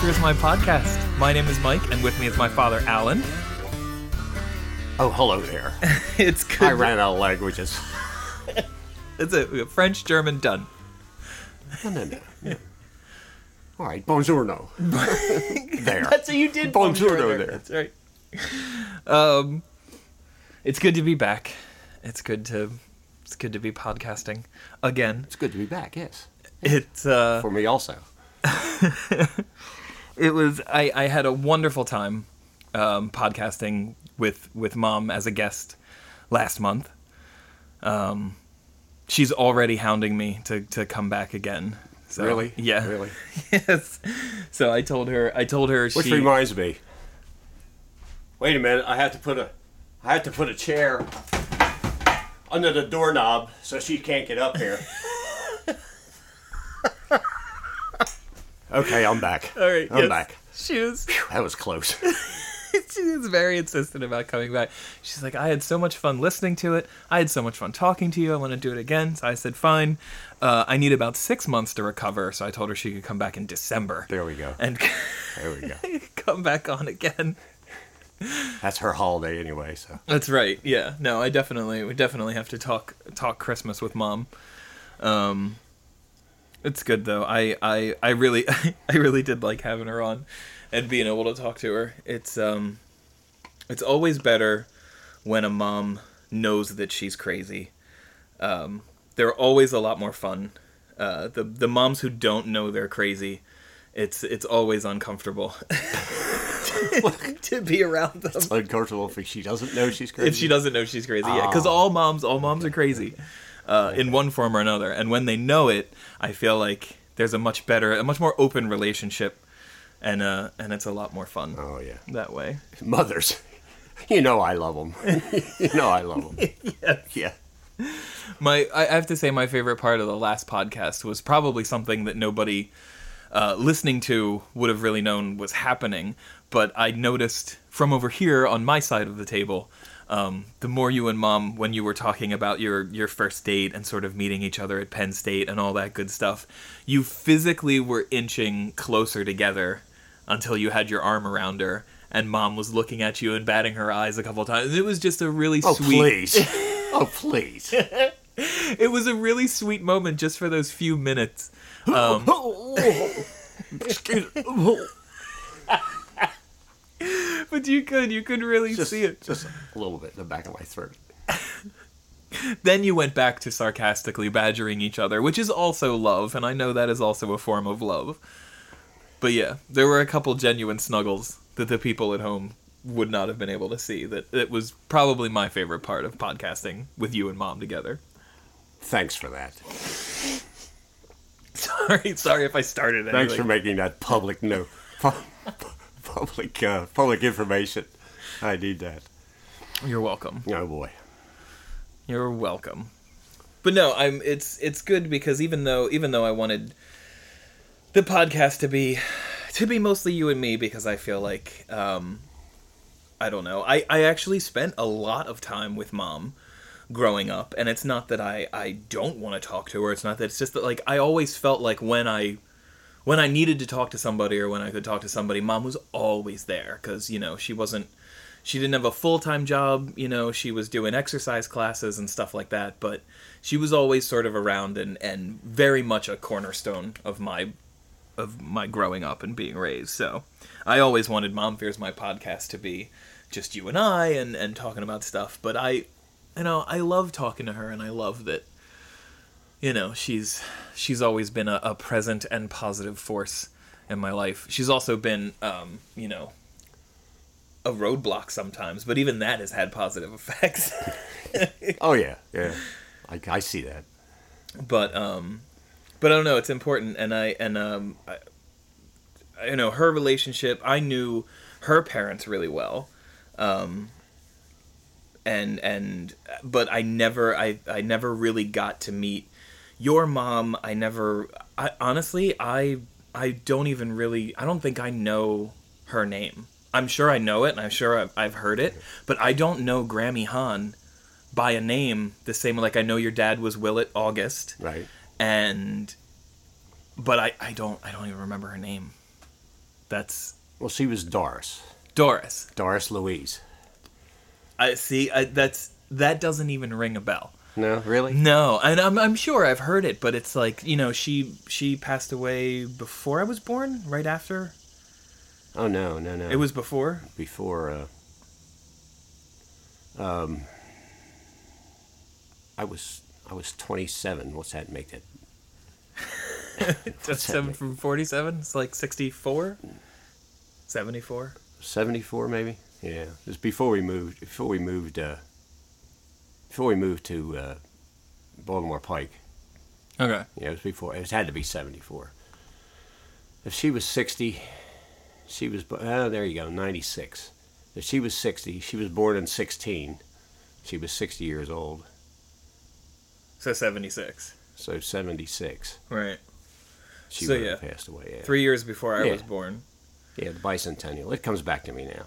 Welcome to Mom Fears My podcast. My name is Mike, and with me is my father, Alan. Oh, hello there. It's good. I ran out of languages. It's a French, German, done. No, no, no. no. All right, buongiorno. there. That's what you did. Bonjour bonjour there. That's right. Um, it's good to be back. It's good to it's good to be podcasting again. It's good to be back, yes. It's uh, For me also. It was I, I had a wonderful time um, podcasting with with mom as a guest last month. Um, she's already hounding me to, to come back again. So, Really? Yeah. Really? yes. So I told her. I told her Which she. reminds me. Wait a minute, I have to put a I have to put a chair under the doorknob so she can't get up here. okay, I'm back. All right. I'm yes. back. She was. That was close. she was very insistent about coming back. She's like, I had so much fun listening to it. I had so much fun talking to you. I want to do it again. So I said, fine. Uh, I need about six months to recover. So I told her she could come back in December There we go. and There we go. come back on again. That's her holiday anyway, so That's right. Yeah. No, I definitely we definitely have to talk talk Christmas with mom. Um it's good though. I I I really I really did like having her on and being able to talk to her. It's um it's always better when a mom knows that she's crazy. Um they're always a lot more fun. Uh the the moms who don't know they're crazy, it's it's always uncomfortable to be around them It's uncomfortable if she doesn't know she's crazy. if she doesn't know she's crazy yeah because all moms all moms are crazy uh, in one form or another and when they know it i feel like there's a much better a much more open relationship and uh and it's a lot more fun Oh yeah. that way mothers. You know I love them. you know I love them. Yeah. Yeah. My i have to say my favorite part of the last podcast was probably something that nobody uh, listening to would have really known was happening but i noticed from over here on my side of the table um, the more you and mom when you were talking about your your first date and sort of meeting each other at penn state and all that good stuff you physically were inching closer together until you had your arm around her and mom was looking at you and batting her eyes a couple times it was just a really sweet. Oh sweet please. oh please. it was a really sweet moment just for those few minutes. Um, Excuse but you could, you could really just, see it. just a little bit in the back of my throat. Then you went back to sarcastically badgering each other, which is also love, and I know that is also a form of love. But yeah, there were a couple genuine snuggles that the people at home would not have been able to see. That it was probably my favorite part of podcasting with you and mom together. Thanks for that. Sorry, sorry if I started anything. Thanks for making that public no pu- public uh, public information. I need that. You're welcome. Oh boy. You're welcome. But no, I'm it's it's good because even though even though I wanted the podcast to be to be mostly you and me because I feel like um I don't know. I I actually spent a lot of time with mom growing up and it's not that I I don't want to talk to her. It's not that it's just that like I always felt like when I when I needed to talk to somebody or when I could talk to somebody, mom was always there cuz you know, she wasn't she didn't have a full-time job you know she was doing exercise classes and stuff like that but she was always sort of around and and very much a cornerstone of my of my growing up and being raised. So i always wanted mom fears my podcast to be just you and i and and talking about stuff but i you know i love talking to her and i love that you know she's she's always been a, a present and positive force in my life she's also been um you know a roadblock sometimes, but even that has had positive effects. Oh yeah, yeah. I, I see that. but um, but I don't know. It's important, and I and um, I, you know, her relationship. I knew her parents really well, um, and and but I never I I never really got to meet your mom. I never. I honestly I I don't even really. I don't think I know her name. I'm sure I know it, and I'm sure I've, I've heard it, but I don't know Grammy Hahn by a name the same like I know your dad was Willett August, Right. and but I, I don't I don't even remember her name. That's Well, she was Doris. Doris. Doris Louise. I see. I, that's that doesn't even ring a bell. No, really? No, and I'm I'm sure I've heard it, but it's like you know she she passed away before I was born, right after. Oh no, no, no. It was before. before. Uh, um, I was I was 27. What's that make that? Just seven from forty-seven. It's like 64? 74? 74 maybe. Yeah, it was before we moved. Before we moved. Uh, before we moved to uh, Baltimore Pike. Okay. Yeah, it was before. It had to be 74. If she was 60, she was. Oh, there you go, 96. If she was 60, she was born in 16. She was 60 years old, So seventy-six. so 76. Right. She So, would have yeah. passed away. Yeah. Three years before I Yeah. was born. Yeah, the bicentennial. It comes back to me now.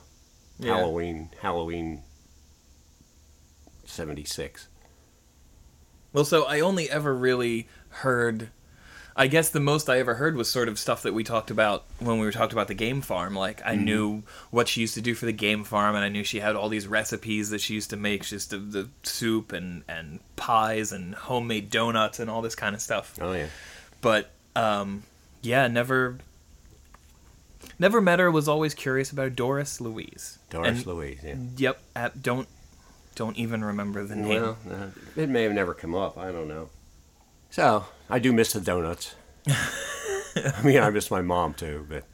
Yeah. Halloween, Halloween 76. Well, so I only ever really heard. I guess the most I ever heard was sort of stuff that we talked about when we were talking about the game farm. Like I knew what she used to do for the game farm, and I knew she had all these recipes that she used to make, just the, the soup and and pies and homemade donuts and all this kind of stuff. Oh, yeah. But um, yeah, never, never met her. Was always curious about Doris Louise. Doris And- Louise, yeah. Yep. At, don't don't even remember the name. Well, uh, it may have never come up. I don't know. So, I do miss the donuts. I mean, I miss my mom too, but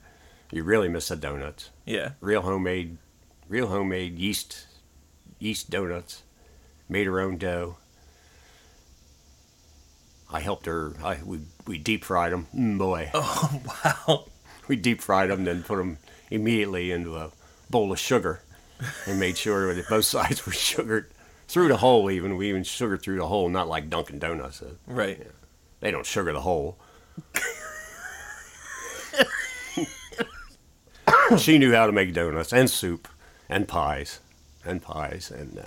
you really miss the donuts. yeah. Real homemade, real homemade yeast, yeast donuts. Made her own dough. I helped her. I we we deep fried them. Mm, boy, Oh wow. we deep fried them, then put them immediately into a bowl of sugar, and made sure that both sides were sugared through the hole. Even we even sugared through the hole, not like Dunkin' Donuts. uh, Right. They don't sugar the hole. she knew how to make donuts and soup and pies and pies and uh,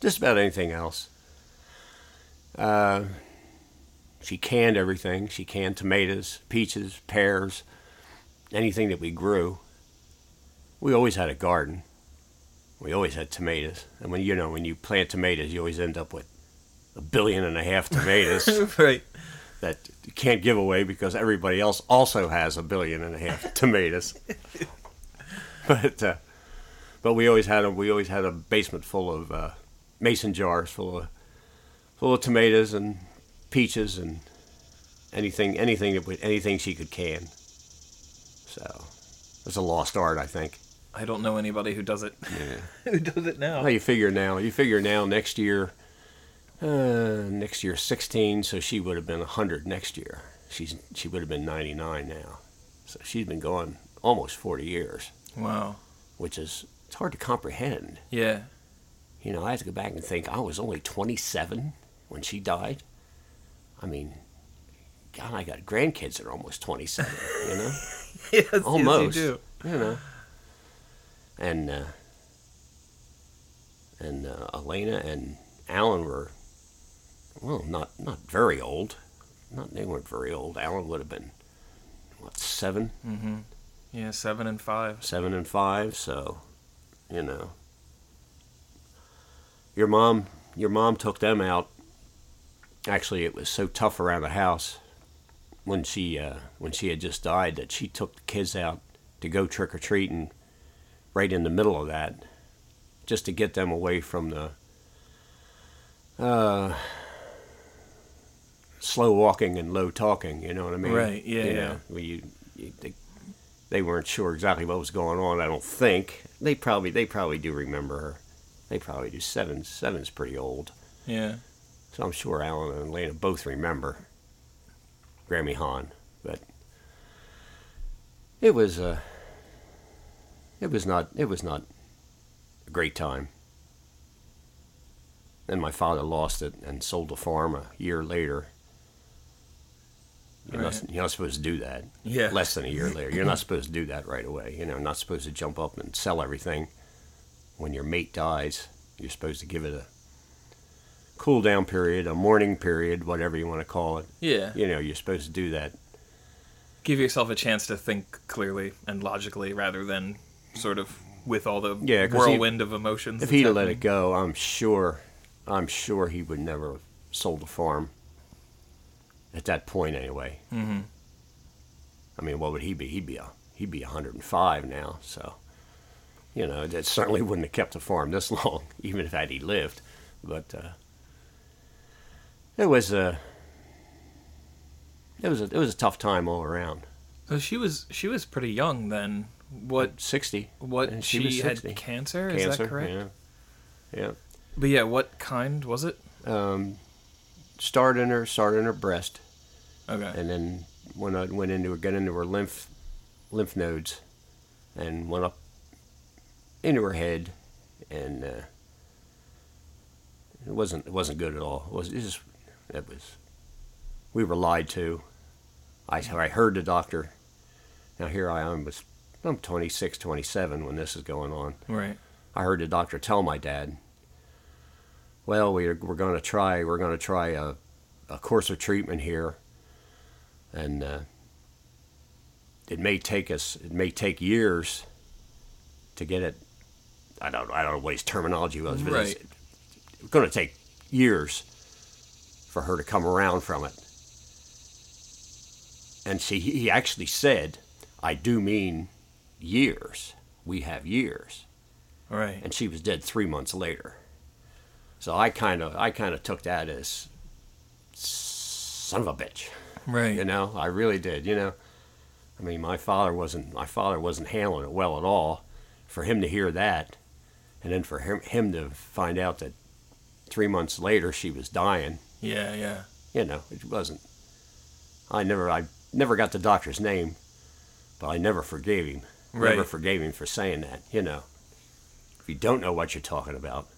just about anything else. Uh, she canned everything. She canned tomatoes, peaches, pears, anything that we grew. We always had a garden. We always had tomatoes. And when you know when you plant tomatoes, you always end up with a billion and a half tomatoes right. that you can't give away because everybody else also has a billion and a half tomatoes. but uh, but we always had a we always had a basement full of uh, mason jars full of full of tomatoes and peaches and anything anything that would, anything she could can. So it's a lost art, I think. I don't know anybody who does it. who does it now? Well, you figure now. You figure now. Next year, uh, next year sixteen, so she would have been hundred next year. She's she would have been ninety nine now, so she's been gone almost forty years, Wow. which is it's hard to comprehend. Yeah. You know, I have to go back and think. I was only twenty seven when she died. I mean, God, I got grandkids that are almost twenty seven. You know. yes, yes, Almost. you do. you know. And uh, and uh, Elena and Alan were well, not not very old. Not they weren't very old. Alan would have been what seven, Yeah, seven and five. seven and five. So, you know, your mom, your mom took them out. Actually, it was so tough around the house when she uh, when she had just died that she took the kids out to go trick or treating right in the middle of that, just to get them away from the uh, slow walking and low talking. You know what I mean? Right, yeah, You yeah. know, you, you they, they weren't sure exactly what was going on. I don't think they probably they probably do remember her. They probably do. Seven seven's pretty old, Yeah. so I'm sure Alan and Lena both remember Grammy Hahn. But it was uh, it was not it was not a great time. Then my father lost it and sold the farm a year later. You're, not, you're not supposed to do that Yeah. less than a year later. You're not supposed to do that right away. You know, not supposed to jump up and sell everything when your mate dies. You're supposed to give it a cool down period, a mourning period, whatever you want to call it. Yeah. You know, you're supposed to do that give yourself a chance to think clearly and logically rather than sort of with all the Yeah, 'cause he- whirlwind of emotions. If he'd have let it go, I'm sure, I'm sure he would never have sold the farm. At that point, anyway. Mm-hmm. I mean, what would he be? He'd be a he'd be 105 now. So, you know, that certainly wouldn't have kept the farm this long, even if had he lived. But uh, it was a it was a it was a tough time all around. So she was she was pretty young then. What 60. what And she, she had 60. cancer, is Cancer. that correct? Yeah. Yeah. But yeah, what kind was it? Um, started in her started in her breast. Okay. and then when I went into her, got into her lymph lymph nodes, and went up into her head, and uh, it wasn't it wasn't good at all. It was it just it was we were lied to. I I heard the doctor. Now here I am was I'm 26, 27 when this is going on. right. I heard the doctor tell my dad, "Well, we're we're going to try we're going to try a, a course of treatment here, and uh, it may take us it may take years to get it. I don't I don't know what his terminology was, but Right. it's going to take years for her to come around from it." And see, he actually said, "I do mean years. We have years." Right. and she was dead three months later. So I kind of I kind of took that as son of a bitch, Right. you know. I really did, you know. I mean, my father wasn't my father wasn't handling it well at all. For him to hear that, and then for him him to find out that three months later she was dying, Yeah, yeah. you know, it wasn't. I never I never got the doctor's name, but I never forgave him. Never forgave him for saying that. You know, if you don't know what you're talking about,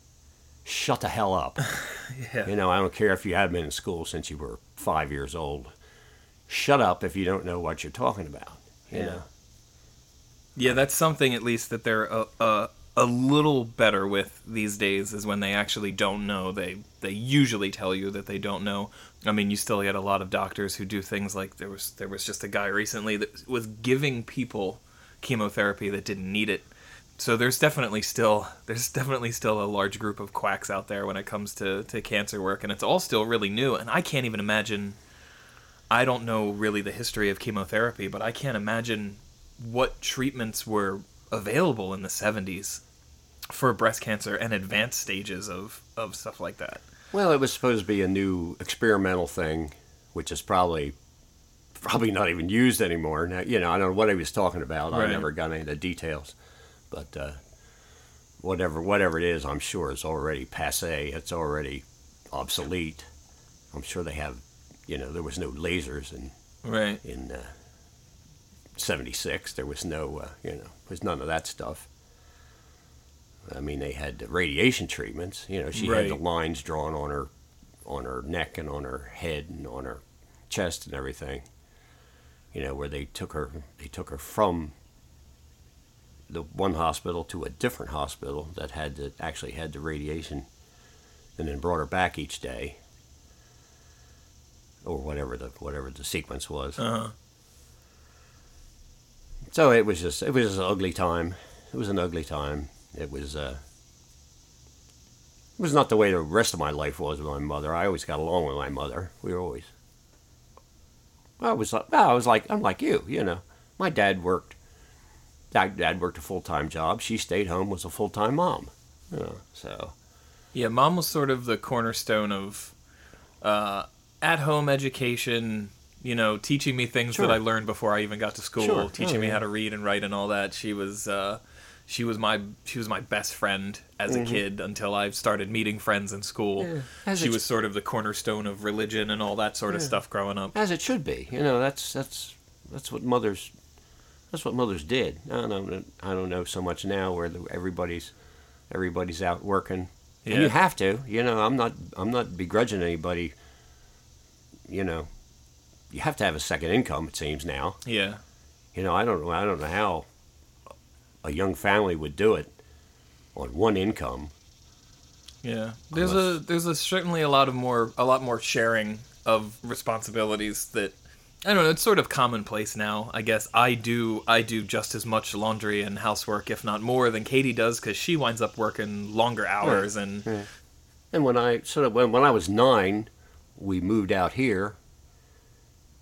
shut the hell up. Yeah. You know, I don't care if you have been in school since you were five years old. Shut up if you don't know what you're talking about. You Yeah. know, Yeah, that's something at least that they're a, a, a little better with these days is when they actually don't know. They they usually tell you that they don't know. I mean, you still get a lot of doctors who do things like there was there was just a guy recently that was giving people chemotherapy that didn't need it. So there's definitely still there's definitely still a large group of quacks out there when it comes to, to cancer work and it's all still really new and I can't even imagine I don't know really the history of chemotherapy, but I can't imagine what treatments were available in the 70s for breast cancer and advanced stages of, of stuff like that. Well, it was supposed to be a new experimental thing, which is probably probably not even used anymore. Now, you know, I don't know what he was talking about. I never got any of the details, but uh, whatever whatever it is, I'm sure it's already passe. It's already obsolete. I'm sure they have, you know, there was no lasers in Right. in uh, '76. There was no, uh, you know, there was none of that stuff. I mean, they had the radiation treatments. You know, she had the lines drawn on her, on her neck and on her head and on her chest and everything. You know, where they took her, they took her from the one hospital to a different hospital that had the actually had the radiation, and then brought her back each day, or whatever the whatever the sequence was. Uh-huh. So it was just it was just an ugly time. It was an ugly time. It was uh it was not the way the rest of my life was with my mother. I always got along with my mother. We were always I was like I was like I'm like you, you know. My dad worked dad, dad worked a full time job. She stayed home was a full time mom. You know, so Yeah, mom was sort of the cornerstone of uh, at home education, you know, teaching me things Sure. that I learned before I even got to school, Sure. teaching Oh, me how to read and write and all that. She was uh, she was my she was my best friend as a kid until I started meeting friends in school. Mm-hmm. Yeah. She it- was sort of the cornerstone of religion and all that sort of stuff growing up. as it should be. You know, that's that's that's what mothers that's what mothers did. I don't know, I don't know so much now where the, everybody's everybody's out working. And you have to. You know, I'm not I'm not begrudging anybody. You know, you have to have a second income. It seems now. Yeah. You know, I don't know. I don't know how a young family would do it on one income. Yeah, there's Unless- a there's a certainly a lot of more a lot more sharing of responsibilities that I don't know. It's sort of commonplace now. I guess I do. I do just as much laundry and housework, if not more, than Katie does, because she winds up working longer hours. And And when I sort of when, when I was nine, we moved out here,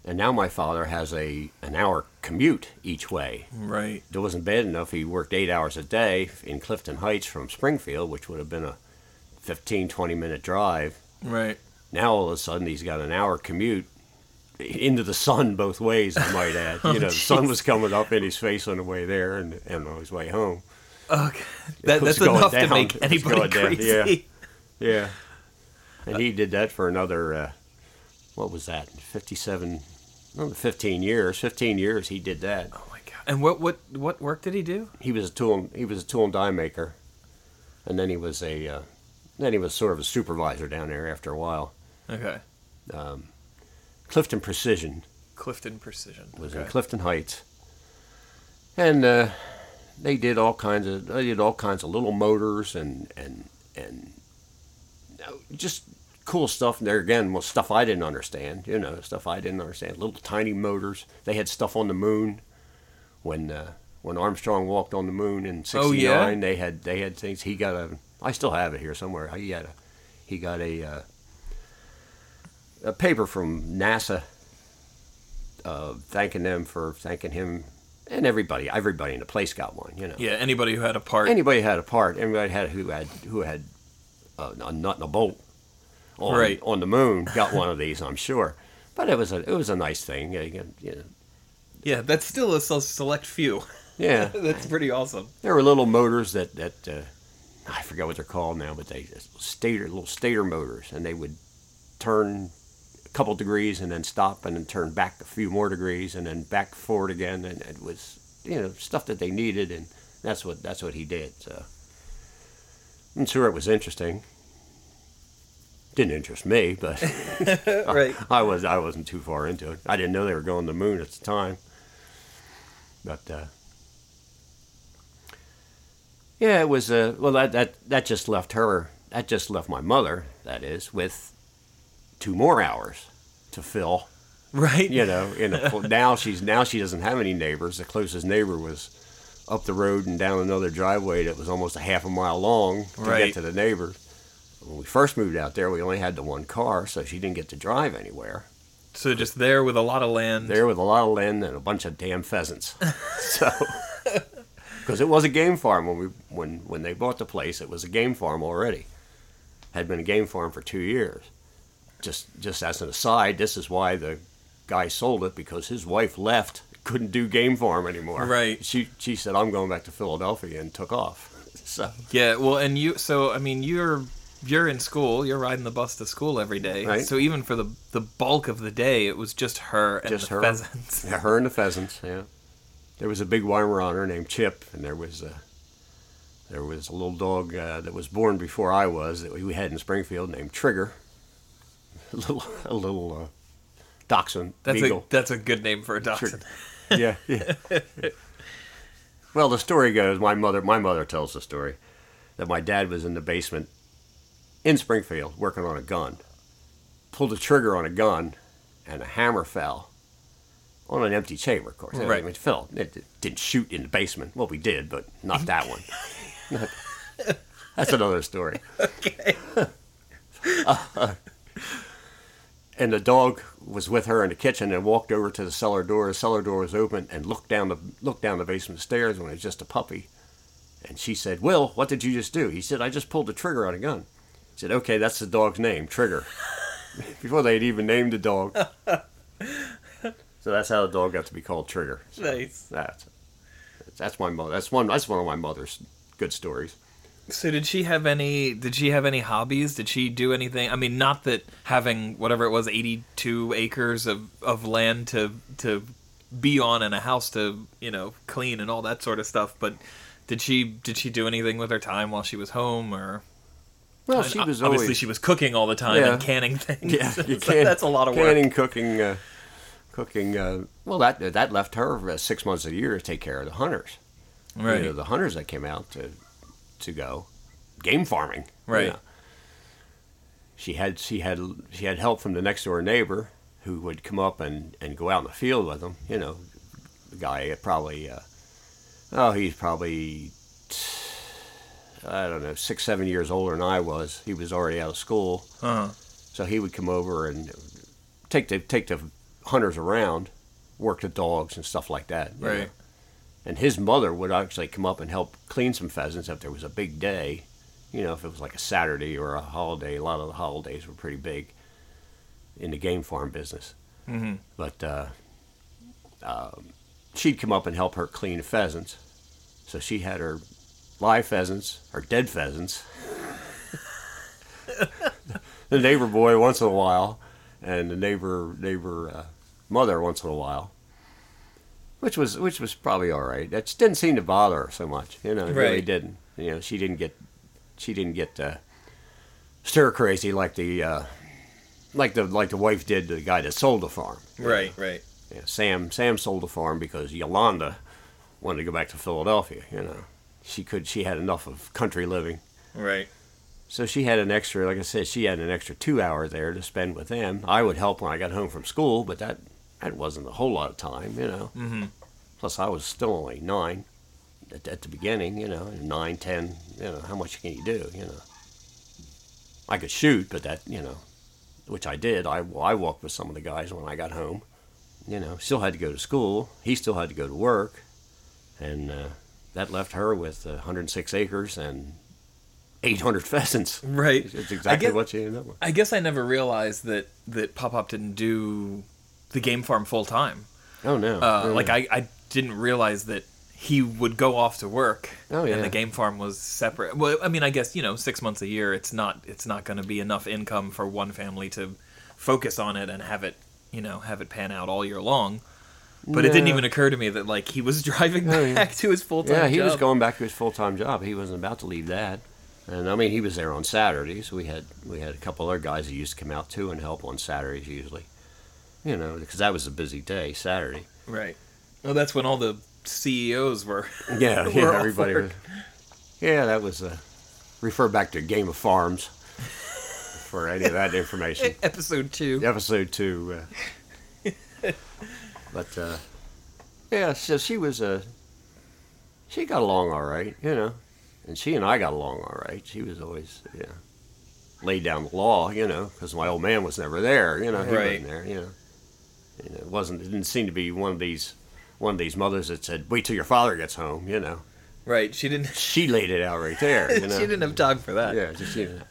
and now my father has a an hour commute each way. right, It wasn't bad enough. He worked eight hours a day in Clifton Heights from Springfield, which would have been a 15, 20 minute drive. right. Now all of a sudden he's got an hour commute into the sun both ways. I might add. You know, the sun was coming up in his face on the way there and, and on his way home. Okay, that, that's enough to make anybody going down, crazy. yeah. Yeah, and he did that for another. Uh, what was that? Fifty-seven, no, fifteen years. Fifteen years he did that. Oh my god! And what what what work did he do? He was a tool. He was a tool and die maker, and then he was a. Uh, then he was sort of a supervisor down there after a while. Okay, Um, Clifton Precision Clifton Precision. was okay. in Clifton Heights, and uh, they did all kinds of they did all kinds of little motors and and and just cool stuff. And there again was stuff I didn't understand. You know, stuff I didn't understand. Little tiny motors. They had stuff on the moon when uh, when Armstrong walked on the moon in Oh, '69. yeah? They had they had things. He got a. I still have it here somewhere. He had a. He got a. Uh, a paper from NASA uh, thanking them for thanking him and everybody everybody in the place got one you know Yeah, anybody who had a part. anybody had a part anybody had who had who had uh, a nut and a bolt on, Right. on the moon. Got one of these I'm sure. But it was a it was a nice thing. You know, yeah, that's still a select few. yeah. That's pretty awesome. there were little motors that that uh, I forget what they're called now but they stator little stator motors and they would turn a couple degrees and then stop and then turn back a few more degrees and then back forward again and it was you know stuff that they needed and that's what that's what he did so. I'm sure it was interesting didn't interest me but right. I was I wasn't too far into it I didn't know they were going to the moon at the time but uh, yeah it was uh, well that, that that just left her that just left my mother that is with two more hours to fill Right. you know in a, now she's now she doesn't have any neighbors the closest neighbor was up the road and down another driveway that was almost a half a mile long to Right. get to the neighbor when we first moved out there we only had the one car so she didn't get to drive anywhere So just there with a lot of land. there with a lot of land and a bunch of damn pheasants. so, because it was a game farm when we when when they bought the place, it was a game farm already. Had been a game farm for two years. Just just as an aside, this is why the guy sold it because his wife left, couldn't do game farm anymore. Right. She she said, "I'm going back to Philadelphia," and took off. So Yeah. Well, and you. So I mean, you're you're in school. You're riding the bus to school every day. Right. So even for the the bulk of the day, it was just her and Just the her. pheasants. Yeah, her and the pheasants. Yeah, there was a big Weimaraner named Chip, and there was a there was a little dog uh, that was born before I was that we had in Springfield named Trigger. A little a little uh, dachshund That's beagle. a that's a good name for a dachshund. yeah, yeah. well, the story goes. My mother my mother tells the story that my dad was in the basement in Springfield working on a gun, pulled the trigger on a gun, and a hammer fell on an empty chamber. Of course, Right. I mean, it fell. It didn't shoot in the basement. Well, we did, but not that one. Not- that's another story. Okay. and the dog was with her in the kitchen and walked over to the cellar door. The cellar door was open and looked down the looked down the basement stairs when it was just a puppy. And she said, "Will, what did you just do?" He said, "I just pulled the trigger on a gun." Said, "Okay, that's the dog's name, Trigger." Before they'd even named the dog. so that's how the dog got to be called Trigger. So Nice. That's that's my mother. That's one. That's one of my mother's good stories. So did she have any? Did she have any hobbies? Did she do anything? I mean, not that having whatever it was, eighty-two acres of, of land to to be on and a house to you know clean and all that sort of stuff. But did she did she do anything with her time while she was home or? Well, I mean, she was obviously always she was cooking all the time Yeah. and canning things. Yeah, you So can. that's a lot of work. Canning, cooking, uh, cooking. Uh, well, that that left her uh, six months of the year to take care of the hunters. Right. You know, the hunters that came out to to go game farming. you Right. know. She had she had she had help from the next door neighbor who would come up and, and go out in the field with them. You know, the guy probably, uh, oh, he's probably, I don't know, six, seven years older than I was. He was already out of school. Uh-huh. So he would come over and take the take the hunters around, work the dogs and stuff like that. Right. know. And his mother would actually come up and help clean some pheasants if there was a big day. You know, if it was like a Saturday or a holiday. A lot of the holidays were pretty big in the game farm business. Mm-hmm. But uh, um, she'd come up and help her clean pheasants. So she had her live pheasants, or dead pheasants. the neighbor boy once in a while, and the neighbor neighbor uh, mother once in a while, which was which was probably all right. That didn't seem to bother her so much. You know, it really didn't. You know, she didn't get she didn't get uh, stir crazy like the uh, like the like the wife did to the guy that sold the farm. Right, know. right. Yeah, Sam Sam sold the farm because Yolanda wanted to go back to Philadelphia. You know, she could she had enough of country living. Right. So she had an extra, like I said, she had an extra two hours there to spend with them. I would help when I got home from school, but that that wasn't a whole lot of time, you know. Mm-hmm. Plus, I was still only nine at, at the beginning, you know, nine, ten. You know, how much can you do, you know? I could shoot, but that, you know, which I did. I I walked with some of the guys when I got home. You know, still had to go to school. He still had to go to work, and uh, that left her with uh, 106 acres and 800 pheasants. Right. It's exactly get- what you ended up with. I guess I never realized that that Pop Pop didn't do the game farm full time. Oh no! Uh, Oh, like no. I, I didn't realize that he would go off to work Oh, yeah. and the game farm was separate. Well, I mean, I guess you know, six months a year, it's not it's not going to be enough income for one family to focus on it and have it you know have it pan out all year long. But it didn't even occur to me that like he was driving Oh, yeah. back to his full time. Job. Yeah, he job. was going back to his full time job. He wasn't about to leave that. And I mean, he was there on Saturdays. We had we had a couple other guys that used to come out too and help on Saturdays usually. You know, because that was a busy day, Saturday. right. Well, that's when all the CEOs were. Yeah, We're yeah, everybody. Was, yeah, that was uh, refer back to Game of Farms for any of that information. Episode two. episode two. Uh, but uh, yeah, so she was Uh, she got along all right, you know, and she and I got along all right. She was always yeah laid down the law, you know, because my old man was never there, you know, he Right. wasn't there, you know. Know, it wasn't. It didn't seem to be one of these one of these mothers that said, "Wait till your father gets home," you know. Right. She didn't. She laid it out right there, you know. she didn't have time for that. Yeah, just you know.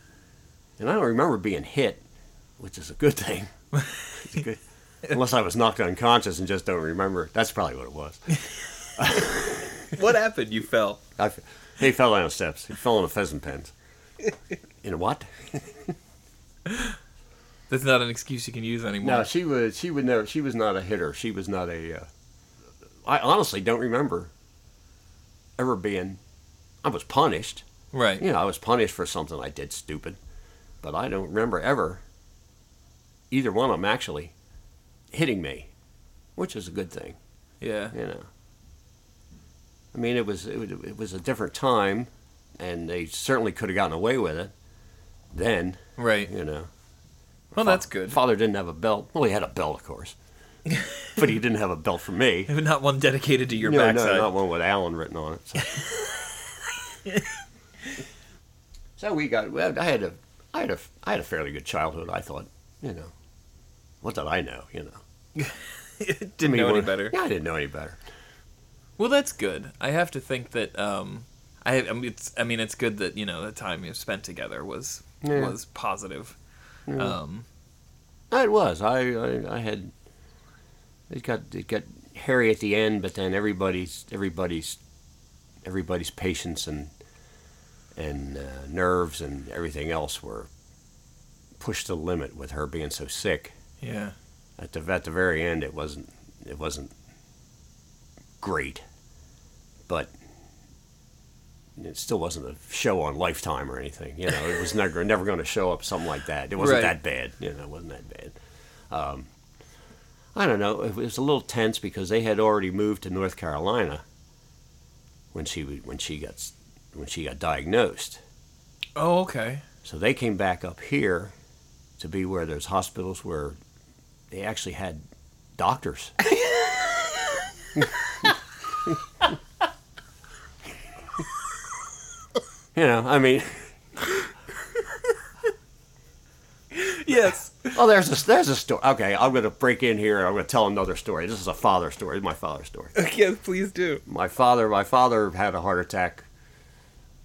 And I don't remember being hit, which is a good thing. It's good. Unless I was knocked unconscious and just don't remember. That's probably what it was. What happened? You fell. I, f- he fell down the steps. He fell in a pheasant pen. In a what? That's not an excuse you can use anymore. No, she was. She would never. She was not a hitter. She was not a. Uh, I honestly don't remember ever being. I was punished. right. You know, I was punished for something I did stupid, but I don't remember ever either one of them actually hitting me, which is a good thing. Yeah. You know, I mean, it was it, was- it was a different time, and they certainly could have gotten away with it then. Right. You know, Well, that's good. Father didn't have a belt. Well, he had a belt, of course, but he didn't have a belt for me. Not one dedicated to your no, backside. no, not one with Alan written on it. So, So we got. Well, I had a, I had a, I had a fairly good childhood. I thought, you know, what did I know? You know, Didn't I mean, know any better. Yeah, I didn't know any better. Well, that's good. I have to think that um, I, I mean, it's I mean, it's good that you know the time you spent together was Yeah. was positive. Yeah. Um, It was. I, I, I had. It got it got hairy at the end, but then everybody's everybody's everybody's patience and and uh, nerves and everything else were pushed to the limit with her being so sick. yeah. At the at the very end, it wasn't it wasn't great, but it still wasn't a show on Lifetime or anything. You know, it was never never going to show up something like that. It wasn't Right. that bad. You know, it wasn't that bad. Um, I don't know. It was a little tense because they had already moved to North Carolina when she when she got when she got diagnosed. Oh, okay. So they came back up here to be where those hospitals where they actually had doctors. you know, I mean, Yes. oh, there's a there's a story. Okay, I'm gonna break in here. and I'm gonna tell another story. This is a father story. This is my father's story. yes, please do. my father my father had a heart attack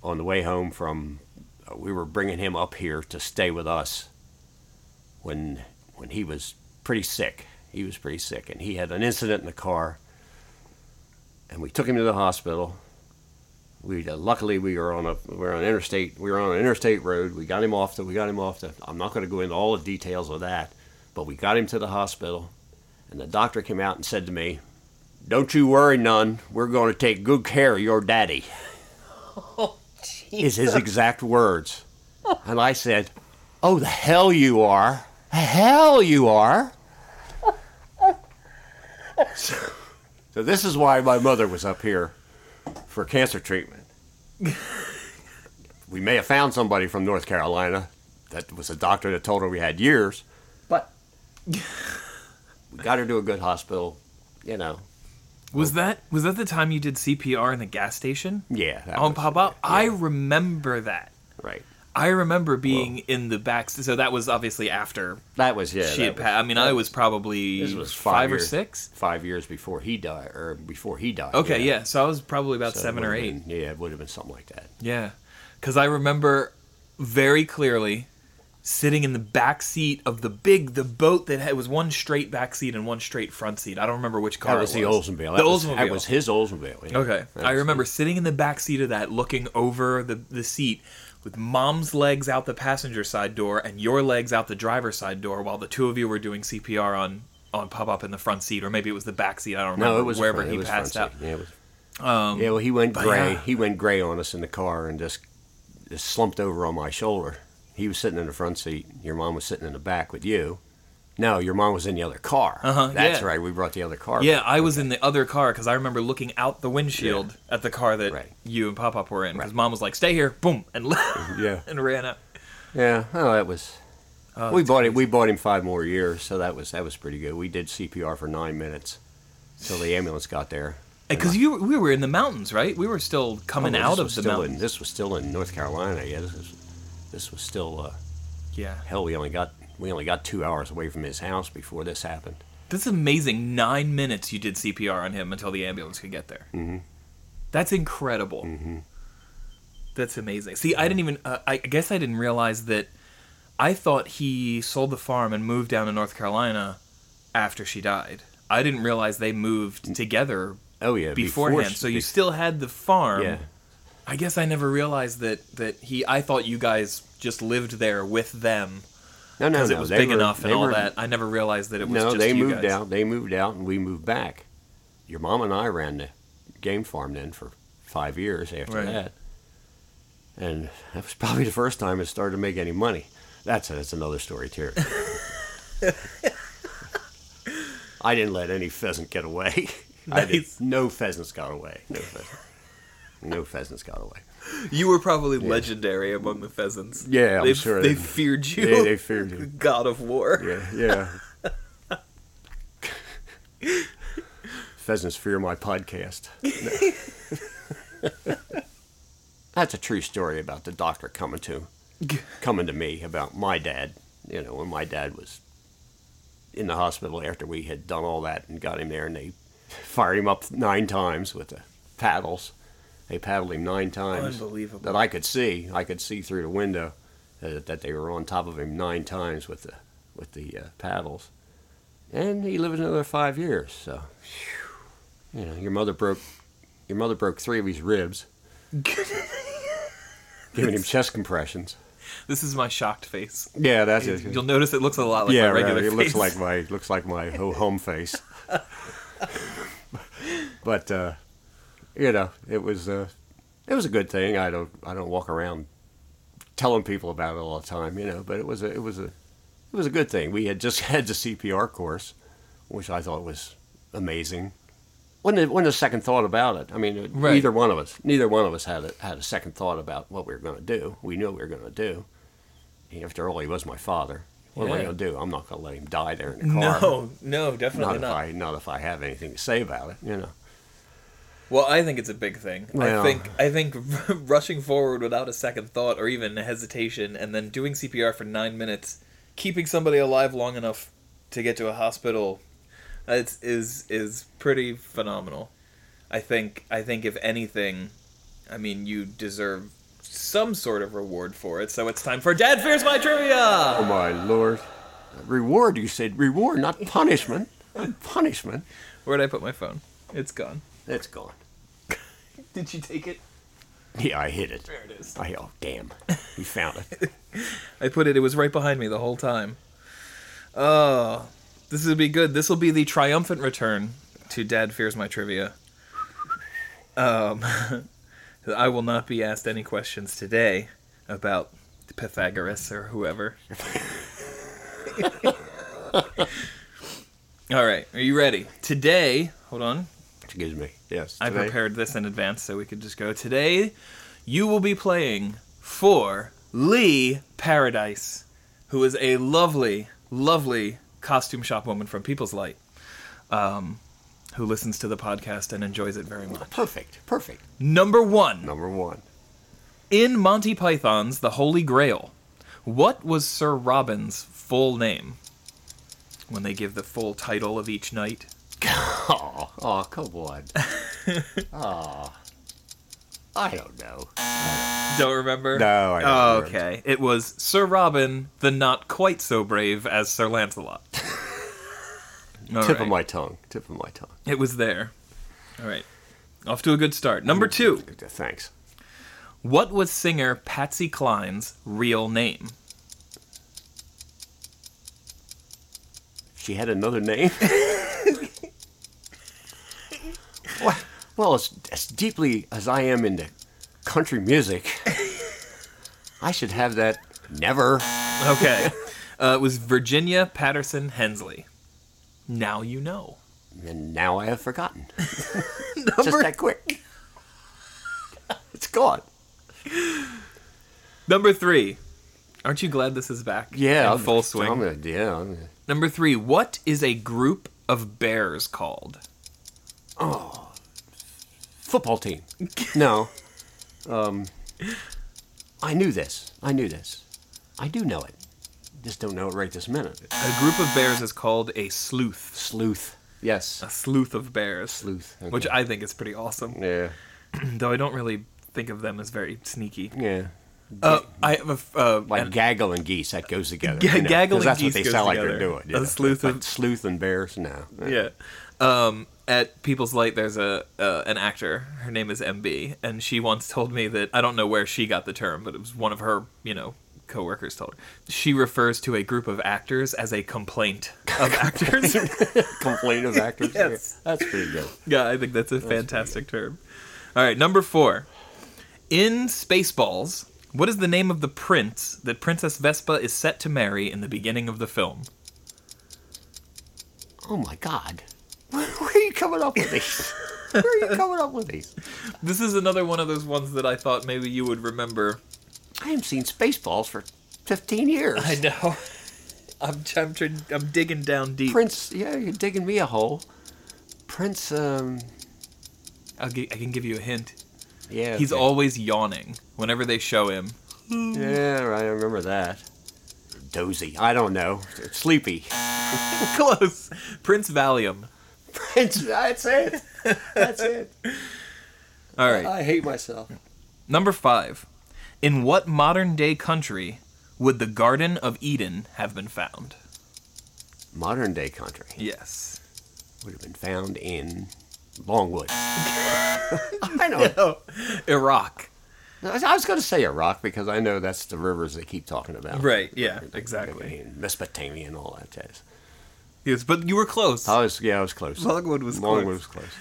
on the way home from uh, we were bringing him up here to stay with us when when he was pretty sick he was pretty sick and he had an incident in the car and we took him to the hospital we uh, luckily we were on a we were on interstate we were on an interstate road we got him off the we got him off the I'm not going to go into all the details of that but we got him to the hospital and the doctor came out and said to me don't you worry none we're going to take good care of your daddy Oh, is his exact words. And I said, Oh, the hell you are. The hell you are. So, so this is why my mother was up here for cancer treatment. we may have found somebody from North Carolina that was a doctor that told her we had years, but we got her to a good hospital, you know. Was that was that the time you did CPR in the gas station Yeah. that on was- Pop Up? I remember that. Right. I remember being in the back. So that was obviously after That was, yeah. she had was- passed. I mean, I was probably was five, five or six. five years before he died, or before he died. Okay, yeah. So I was probably about So seven or eight. been- yeah, it would have been something like that. Yeah, because I remember very clearly sitting in the back seat of the big the boat that had was one straight back seat and one straight front seat. I don't remember which car That was it the was. Oldsmobile. The That was, Oldsmobile. That was his Oldsmobile. yeah. Okay. That I was- remember sitting in the back seat of that, looking over the, the seat with mom's legs out the passenger side door and your legs out the driver's side door while the two of you were doing CPR on, on Pop Up in the front seat, or maybe it was the back seat. I don't remember No, it was wherever front- he was passed out. seat. Yeah, it was, Um, yeah, well, he went gray. yeah. He went gray on us in the car and just, just slumped over on my shoulder. He was sitting in the front seat. Your mom was sitting in the back with you. No, your mom was in the other car. Uh-huh, That's yeah. right. We brought the other car. Yeah, back. I was in the other car because I remember looking out the windshield at the car that Right. you and Pop Up were in. Because Right. mom was like, "Stay here," boom, and Yeah. and ran out. Yeah. Oh, that was. Oh, we bought him. We bought him five more years, so that was that was pretty good. We did CPR for nine minutes till the ambulance got there. Because you we were in the mountains, right? We were still coming Oh, out of the mountains. In, this was still in North Carolina. Yeah, this was this was still. Uh, yeah, hell, we only got we only got two hours away from his house before this happened. that's amazing. Nine minutes you did CPR on him until the ambulance could get there. Mm-hmm. That's incredible. That's amazing. See, I didn't even. Uh, I guess I didn't realize that. I thought he sold the farm and moved down to North Carolina after she died. I didn't realize they moved together Oh yeah, before beforehand. she- so you still had the farm. yeah. I guess I never realized that that he. I thought you guys just lived there with them No, no, because no. it was big were- enough and all were- that. I never realized that it was No, just they you moved guys. out. They moved out, and we moved back. Your mom and I ran the game farm then for five years after Right. that, and that was probably the first time it started to make any money. That's that's another story too. I didn't let any pheasant get away. Nice. no pheasants got away. No pheasants. No pheasants got away. You were probably legendary among the pheasants. Yeah, I'm they, sure they they- feared you. They, they feared you. God of War. Yeah, yeah. Pheasants fear my podcast. That's a true story about the doctor coming to coming to me about my dad. You know, when my dad was in the hospital after we had done all that and got him there, and they fired him up nine times with the paddles. They paddled him nine times. Unbelievable. That I could see. I could see through the window that, that they were on top of him nine times with the with the uh, paddles. And he lived another five years. So, you know, your mother broke your mother broke three of his ribs, giving him chest compressions. This is my shocked face. Yeah, that's it. You'll notice it looks a lot like yeah, my regular right. It face. looks like my looks like my ho- home face. but uh, you know, it was uh, it was a good thing. I don't I don't walk around telling people about it all the time, you know. But it was a it was a it was a good thing. We had just had the CPR course, which I thought was amazing. Wasn't a, wasn't a second thought about it. I mean, Right. neither one of us neither one of us had a, had a second thought about what we were going to do. We knew what we were going to do. After all, he was my father. What am I going to do? I'm not going to let him die there in the car. No, no, not definitely if not. I not if I have anything to say about it. You know. Well, I think it's a big thing. I think I think rushing forward without a second thought or even hesitation, and then doing CPR for nine minutes, keeping somebody alive long enough to get to a hospital, uh, it's, is is pretty phenomenal. I think I think if anything, I mean you deserve some sort of reward for it. So it's time for Dad Fears My Trivia. Oh my lord! Reward? You said reward, not punishment. punishment. Where'd I put my phone? It's gone. It's gone. Did you take it? Yeah, I hit it. There it is. I oh damn! We found it. I put it. It was right behind me the whole time. Oh, this will be good. This will be the triumphant return to Dad fears my trivia. Um, I will not be asked any questions today about Pythagoras or whoever. All right, are you ready? Today, hold on. Excuse me. Yes. I prepared this in advance so we could just go. Today, you will be playing for Lee Paradise, who is a lovely, lovely costume shop woman from People's Light, um, who listens to the podcast and enjoys it very much. Perfect. Perfect. Number one, Number one. in Monty Python's The Holy Grail, what was Sir Robin's full name? When they give the full title of each knight. Oh, oh, come on. oh, I don't know. Don't remember? No, I don't Oh, remember. okay. It was Sir Robin, the not quite so brave as Sir Lancelot. Tip right. of my tongue. Tip of my tongue. It was there. All right. Off to a good start. Number two. Thanks. What was singer Patsy Cline's real name? She had another name. Well, well, as, as deeply as I am into country music, I should have that. Never. Okay. uh, it was Virginia Patterson Hensley. Now you know. And now I have forgotten. Just that quick. it's gone. number three. Aren't you glad this is back? Yeah, In full swing. I'm gonna, yeah, I'm gonna, Number three. What is a group of bears called? Football team. No. Um, I knew this. I knew this. I do know it. Just don't know it right this minute. A group of bears is called a sleuth. Sleuth. Yes. A sleuth of bears. Sleuth. okay. Which I think is pretty awesome. Yeah. Though I don't really think of them as very sneaky. Yeah. Uh, I have a f- uh, Like an- gaggle and geese, that goes together. Ga- you know, gaggle and that's geese what they sound like they're doing. you A know. sleuth But of- sleuth and bears. No. yeah. Um, at People's Light, there's a uh, an actor. Her name is MB, and she once told me that I don't know where she got the term, but it was one of her, you know, coworkers told her. She refers to a group of actors as a complaint of actors. Complaint of actors. Yes. That's pretty good. Yeah, I think that's a fantastic term. All right, number four. In Spaceballs, what is the name of the prince that Princess Vespa is set to marry in the beginning of the film? Oh my God. Where are you coming up with these? Where are you coming up with these? This is another one of those ones that I thought maybe you would remember. I haven't seen Spaceballs for 15 years. I know. I'm I'm, I'm digging down deep. Prince, yeah, you're digging me a hole. Prince, um, I'll gi- I can give you a hint. yeah. He's okay. always yawning whenever they show him. Yeah, right, I remember that. Dozy. I don't know. Sleepy. Close. Prince Valium. Prince, that's it. That's it. All right. I hate myself. Number five. In what modern day country would the Garden of Eden have been found? Modern day country Yes. would have been found in Longwood. I know. Iraq. I was going to say Iraq because I know that's the rivers they keep talking about. Right, yeah, exactly. And Mesopotamia and all that jazz. Yes, but you were close. I was, yeah, I was close. Longwood was Longwood close. was close.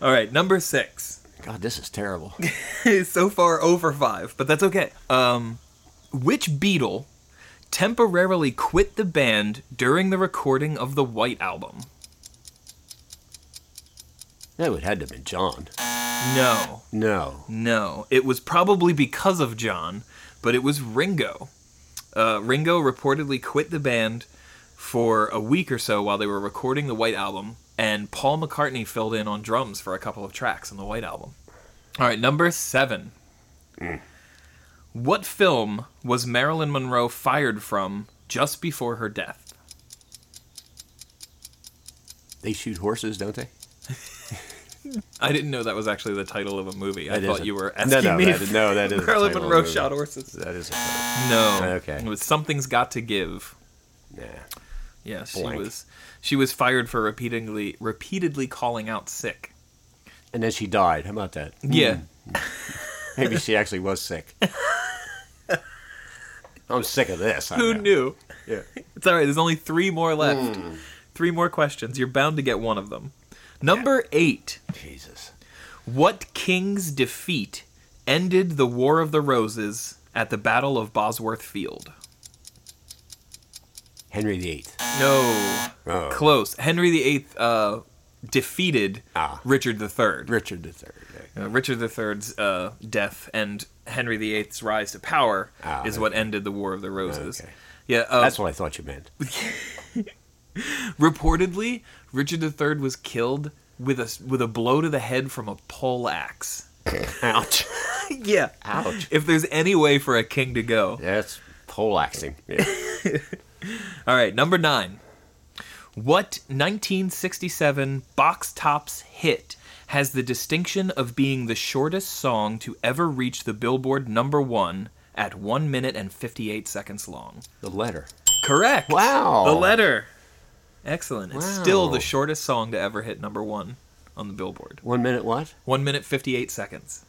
All right, number six. God, this is terrible. so far over five, but that's okay. Um, which Beatle temporarily quit the band during the recording of the White Album? that would had to have been John. No, No. no. It was probably because of John, but it was Ringo. Uh, Ringo reportedly quit the band for a week or so while they were recording the White Album, and Paul McCartney filled in on drums for a couple of tracks on the White Album. All right, number seven. What film was Marilyn Monroe fired from just before her death? They shoot horses, don't they? I didn't know that was actually the title of a movie. I thought isn't- you were No, asking no, me. that- if no, that is Marilyn title Monroe shot horses. That is a No. Okay. It was Something's Got to Give. nah. Yeah, she Blank. was she was fired for repeatedly repeatedly calling out sick. And then she died. How about that? Yeah. Hmm. Maybe she actually was sick. I'm sick of this. Who knew? Yeah. It's all right. There's only three more left. Hmm. Three more questions. You're bound to get one of them. Number eight. Jesus. What king's defeat ended the War of the Roses at the Battle of Bosworth Field? Henry VIII. No. Oh. Close. Henry VIII uh, defeated Ah. Richard III. Richard III. Uh, Richard III's uh, death and Henry VIII's rise to power Ah, is what ended the War of the Roses. Okay. Yeah, That's what I thought you meant. reportedly, Richard III was killed with a with a blow to the head from a pole axe. Ouch. yeah. Ouch. If there's any way for a king to go. That's poleaxing. Yeah. All right, number nine. What 1967 box tops hit has the distinction of being the shortest song to ever reach the Billboard number one at 1 minute and 58 seconds long? the letter. Correct. Wow. The letter. Excellent. It's still the shortest song to ever hit number one on the Billboard. One minute what? 1 minute 58 seconds.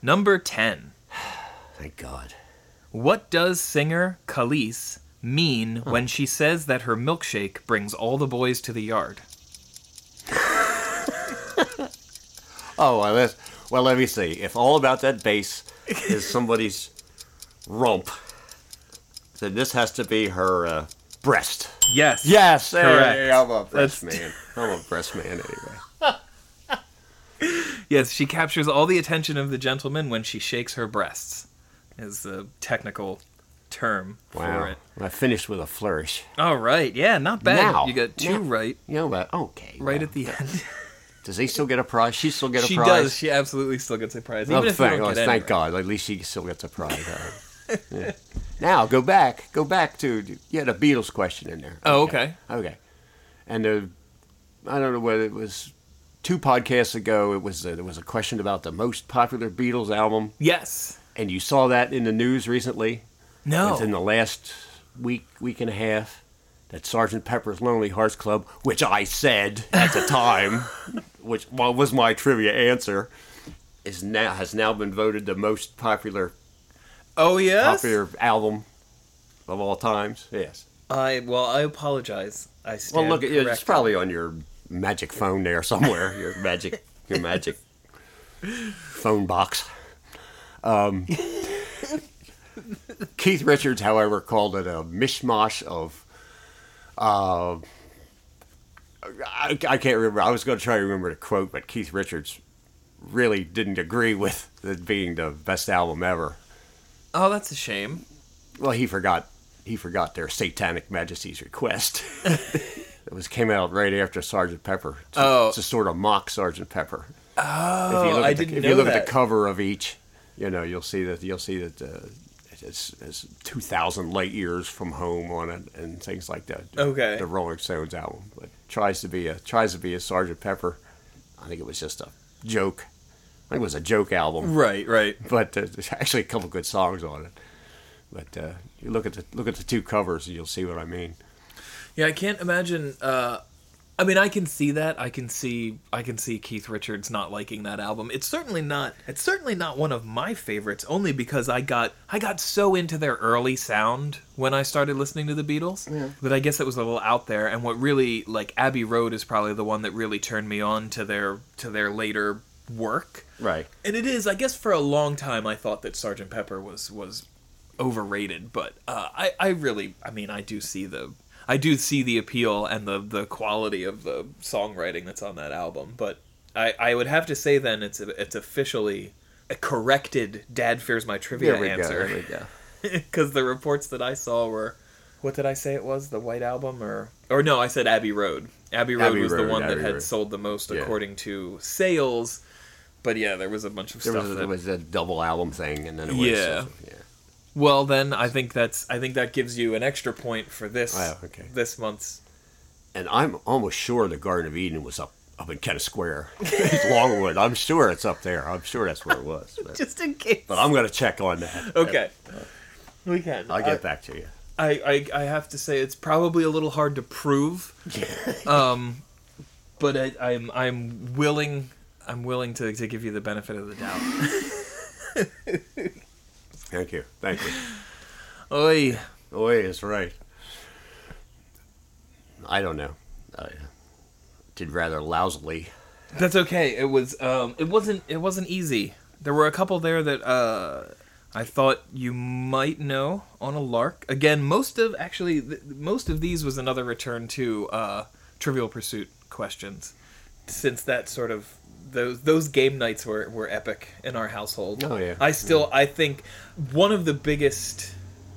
Number 10. Thank God. What does singer Kelis mean when she says that her milkshake brings all the boys to the yard? Oh, well, that's, well, let me see. If all about that bass is somebody's rump, then this has to be her uh, breast. Yes. Yes, Correct. hey, I'm a breast That's- man. I'm a breast man anyway. Yes, she captures all the attention of the gentleman when she shakes her breasts. Is the technical term for Wow. it. I finished with a flourish. All right. Yeah, not bad. Now. you got two Now. right You know, but okay. right well, at the end. Does he still get a prize? She still get a she prize. does. She absolutely still gets a prize, Oh, even if thank, oh, thank. God. At least she still gets a prize. Uh, yeah. Now go back. Go back to you had a Beatles question in there. Oh, okay. Okay. And uh, I don't know whether it was two podcasts ago. It was uh, there was a question about the most popular Beatles album, Yes. and you saw that in the news recently. No. within the last week, week and a half, that Sergeant Pepper's Lonely Hearts Club, which I said at the time, which well, was my trivia answer, is now has now been voted the most popular oh yes. popular album of all times. Yes. I well, I apologize. I stand Well, look, it- it's probably on your magic phone there somewhere. your magic, your magic phone box. Um, Keith Richards, however, called it a mishmash of. Uh, I, I can't remember. I was going to try to remember the quote, but Keith Richards really didn't agree with it being the best album ever. Oh, that's a shame. Well, he forgot. He forgot their Satanic Majesty's request. it was came out right after Sergeant Pepper. To, Oh. to sort of mock Sergeant Pepper. Oh, if you look I at the, didn't if you look that. at the cover of each, you know you'll see that you'll see that uh, it's, it's two thousand light years from home on it and things like that. Okay. The Rolling Stones album, but tries to be a tries to be a Sergeant Pepper. I think it was just a joke. I think it was a joke album Right, right. but uh, there's actually a couple good songs on it. But uh, you look at the look at the two covers and you'll see what I mean. Yeah, I can't imagine. Uh, I mean, I can see that. I can see. I can see Keith Richards not liking that album. It's certainly not. It's certainly not one of my favorites. Only because I got I got so into their early sound when I started listening to the Beatles that I guess it was a little out there. And what really like Abbey Road is probably the one that really turned me on to their to their later work. Right. And it is, I guess, for a long time, I thought that Sergeant Pepper was was overrated, but uh, I I really, I mean, I do see the I do see the appeal and the the quality of the songwriting that's on that album, but I I would have to say then it's it's officially a corrected Dad fears my trivia There we go. answer. There we go. because the reports that I saw were, what did I say it was? The White Album or or no? I said Abbey Road. Abbey Road Abbey was the Road, one that had Road. sold the most Yeah. according to sales. But yeah, there was a bunch of There stuff was, a, that. there was a double album thing, and then it was Yeah. yeah. Well, then I think that's I think that gives you an extra point for this Oh, okay. this month's. And I'm almost sure the Garden of Eden was up up in Kennett Square, it's Longwood. I'm sure it's up there. I'm sure that's where it was. But, Just in case. but I'm going to check on that. okay. We can. I'll get back to you. I, I I have to say it's probably a little hard to prove. um, but I, I'm I'm willing I'm willing to, to give you the benefit of the doubt. Thank you. Thank you. Oi. Oi that's right. I don't know. I did rather lousily. That's okay. It was um it wasn't it wasn't easy. There were a couple there that uh I thought you might know on a lark. Again, most of actually th- most of these was another return to uh Trivial Pursuit questions. Since that sort of those those game nights were were epic in our household. Oh, yeah. I still I think one of the biggest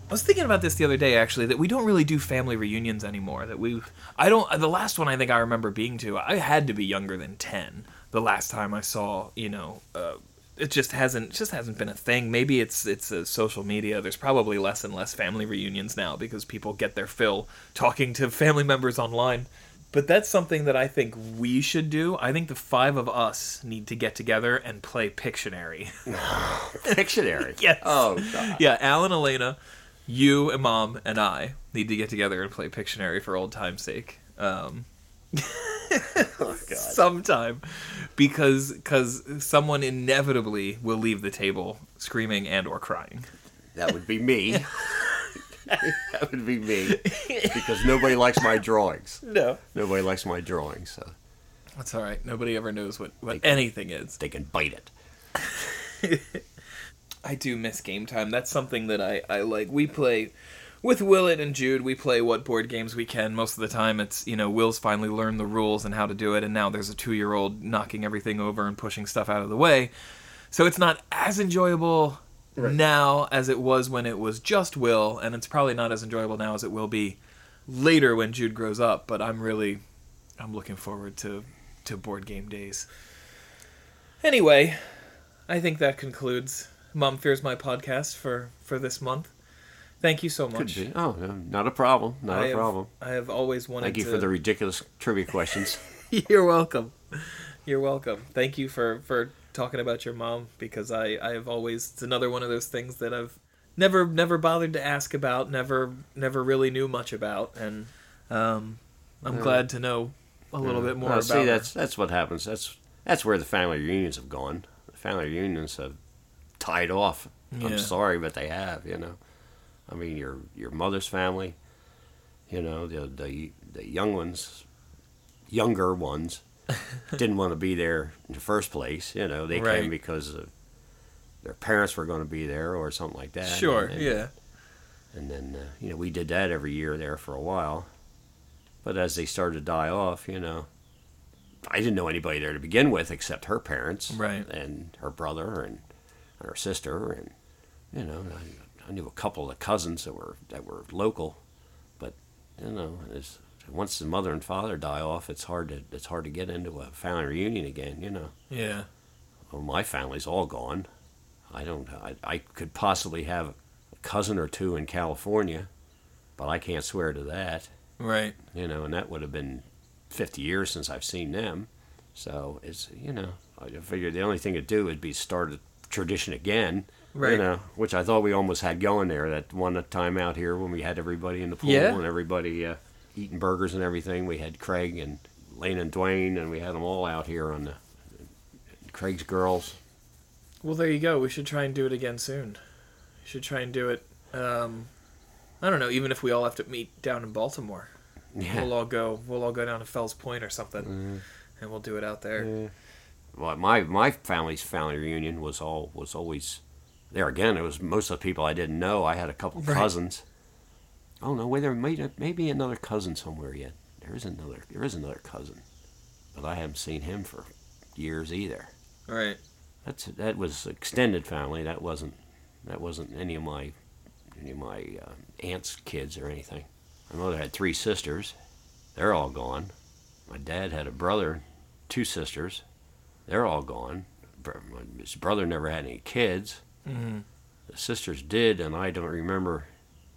I was thinking about this the other day actually that we don't really do family reunions anymore. That we I don't the last one I think I remember being to I had to be younger than 10 the last time I saw, you know, uh, it just hasn't just hasn't been a thing. Maybe it's it's uh, social media. There's probably less and less family reunions now because people get their fill talking to family members online. But that's something that I think we should do. I think the five of us need to get together and play Pictionary. Dictionary. Yes. Oh, God. yeah, Alan, Elena, you, Imam, and I need to get together and play Pictionary for old time's sake. Um, Oh, God. sometime, because because someone inevitably will leave the table screaming and or crying. That would be me. that would be me. Because nobody likes my drawings. No, Nobody likes my drawings, so that's all right. Nobody ever knows what what They- anything is. they can bite it. I do miss game time. That's something that I, I like. We play with Willett and Jude. We play what board games we can. Most of the time, it's you know Will's finally learned the rules and how to do it, and now there's a two year old knocking everything over and pushing stuff out of the way. So it's not as enjoyable now as it was when it was just Will, and it's probably not as enjoyable now as it will be later when Jude grows up. But I'm really I'm looking forward to to board game days. Anyway, I think that concludes Mom Fears My podcast for for this month. Thank you so much. Oh, not a problem. Not I a have- problem. I have always wanted Thank you to. for the ridiculous trivia questions. You're welcome. You're welcome. Thank you for for talking about your mom because I I have always it's another one of those things that I've never never bothered to ask about, never never really knew much about, and um, I'm Yeah. glad to know a little Yeah. bit more Well, about. see, her. that's that's what happens. That's that's where the family reunions have gone. The family reunions have tied off. Yeah. I'm sorry, but they have. You know, I mean, your your mother's family. You know, the the the young ones, younger ones, didn't want to be there in the first place. You know, they Right. came because of their parents were going to be there or something like that. Sure, and- and- yeah. and then uh, you know we did that every year there for a while but as they started to die off you know i didn't know anybody there to begin with except her parents Right. and her brother and, and her sister and you know I, I knew a couple of the cousins that were that were local but you know it's, once the mother and father die off it's hard to it's hard to get into a family reunion again you know Yeah. well, my family's all gone. I don't. I, I could possibly have a cousin or two in California, but I can't swear to that. Right. You know, and that would have been 50 years since I've seen them. So it's you know, I figured the only thing to do would be start a tradition again. Right. You know, which I thought we almost had going there. That one time out here when we had everybody in the pool Yeah. and everybody uh, eating burgers and everything. We had Craig and Lane and Dwayne, and we had them all out here on the Craig's girls. Well, there you go. We should try and do it again soon. We should try and do it. Um, I don't know. Even if we all have to meet down in Baltimore, Yeah. we'll all go. We'll all go down to Fells Point or something, and we'll do it out there. Well, my my family's family reunion was all was always there again. It was most of the people I didn't know. I had a couple Right. cousins. Oh no, wait, there may maybe another cousin somewhere yet. There is another there is another cousin, but I haven't seen him for years either. All right. That's that was extended family. That wasn't that wasn't any of my any of my uh, aunt's kids or anything. My mother had three sisters. They're all gone. My dad had a brother, two sisters. They're all gone. His brother never had any kids. Mm-hmm. The sisters did, and I don't remember.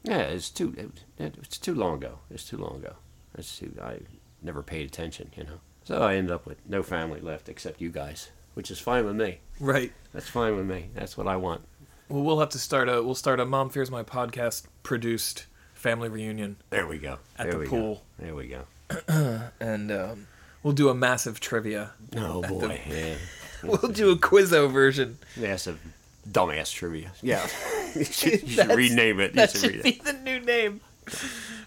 Yeah, it's too it, it's too long ago. It's too long ago. It's too. I never paid attention, you know. So I ended up with no family left except you guys, which is fine with me. Right. That's fine with me. That's what I want. Well, we'll have to start a we'll start a Mom Fears My podcast produced family reunion, There we go. At there the we pool. Go. There we go. and um, we'll do a massive trivia. Oh boy, the- yeah. We'll do a Quizzo version. Massive dumbass trivia. Yeah. you should, you should rename it. You That should should read be it. the new name.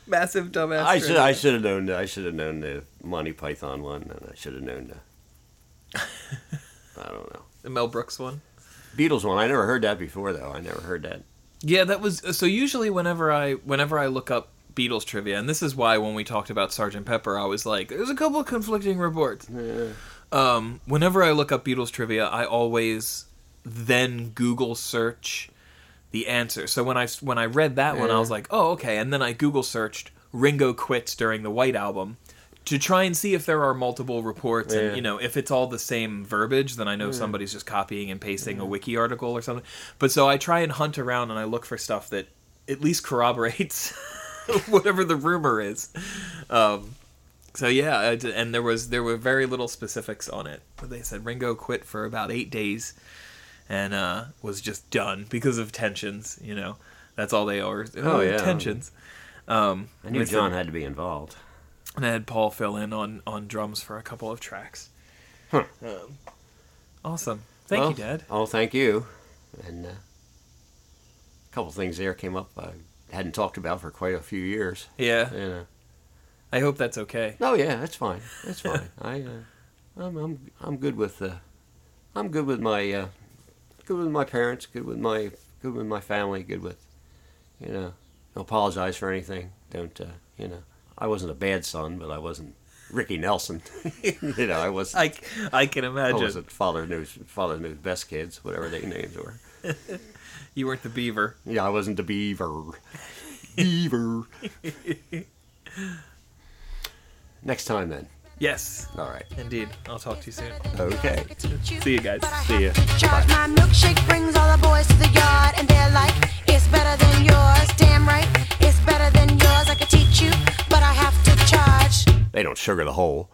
Massive dumbass. I should. I should have known I should have known the Monty Python one and I should have known the I don't know. the Mel Brooks one. Beatles one. I never heard that before though. I never heard that. Yeah, that was so. Usually, whenever I whenever I look up Beatles trivia, and this is why when we talked about Sergeant Pepper, I was like, "There's a couple of conflicting reports." Um, whenever I look up Beatles trivia, I always then Google search the answer. So when I when I read that one, I was like, "Oh, okay," and then I Google searched Ringo quits during the White Album to try and see if there are multiple reports Yeah. and you know if it's all the same verbiage then i know somebody's just copying and pasting a wiki article or something. But so i try and hunt around and i look for stuff that at least corroborates whatever the rumor is. Um, so yeah and there was there were very little specifics on it. But they said ringo quit for about eight days and uh, was just done because of tensions you know that's all they are Oh, yeah. tensions um, I knew John the- had to be involved. and I had Paul fill in on on drums for a couple of tracks. Huh. Um, awesome. Thank Well, you, Dad. Oh, thank you. And uh, a couple things there came up I hadn't talked about for quite a few years. Yeah, You know. I hope that's okay. Oh yeah, that's fine. That's fine. I, uh, I'm, I'm, I'm good with, uh, I'm good with my, uh, good with my parents. Good with my, good with my family. Good with, you know, don't apologize for anything. Don't, uh, you know, I wasn't a bad son, but I wasn't Ricky Nelson. you know, I was. I, I can I imagine wasn't Father knew Father knew Best Kids, whatever their names were. you weren't the beaver. Yeah, I wasn't the Beaver. Beaver. Next time then. Yes, All right. indeed. I'll talk to you soon. Okay. See you guys. See ya. Charge my milkshake brings all the boys to the yard, and they're like, "It's better than yours." Damn right, it's better than yours. I could teach you, but I have to charge. They don't sugar the hole.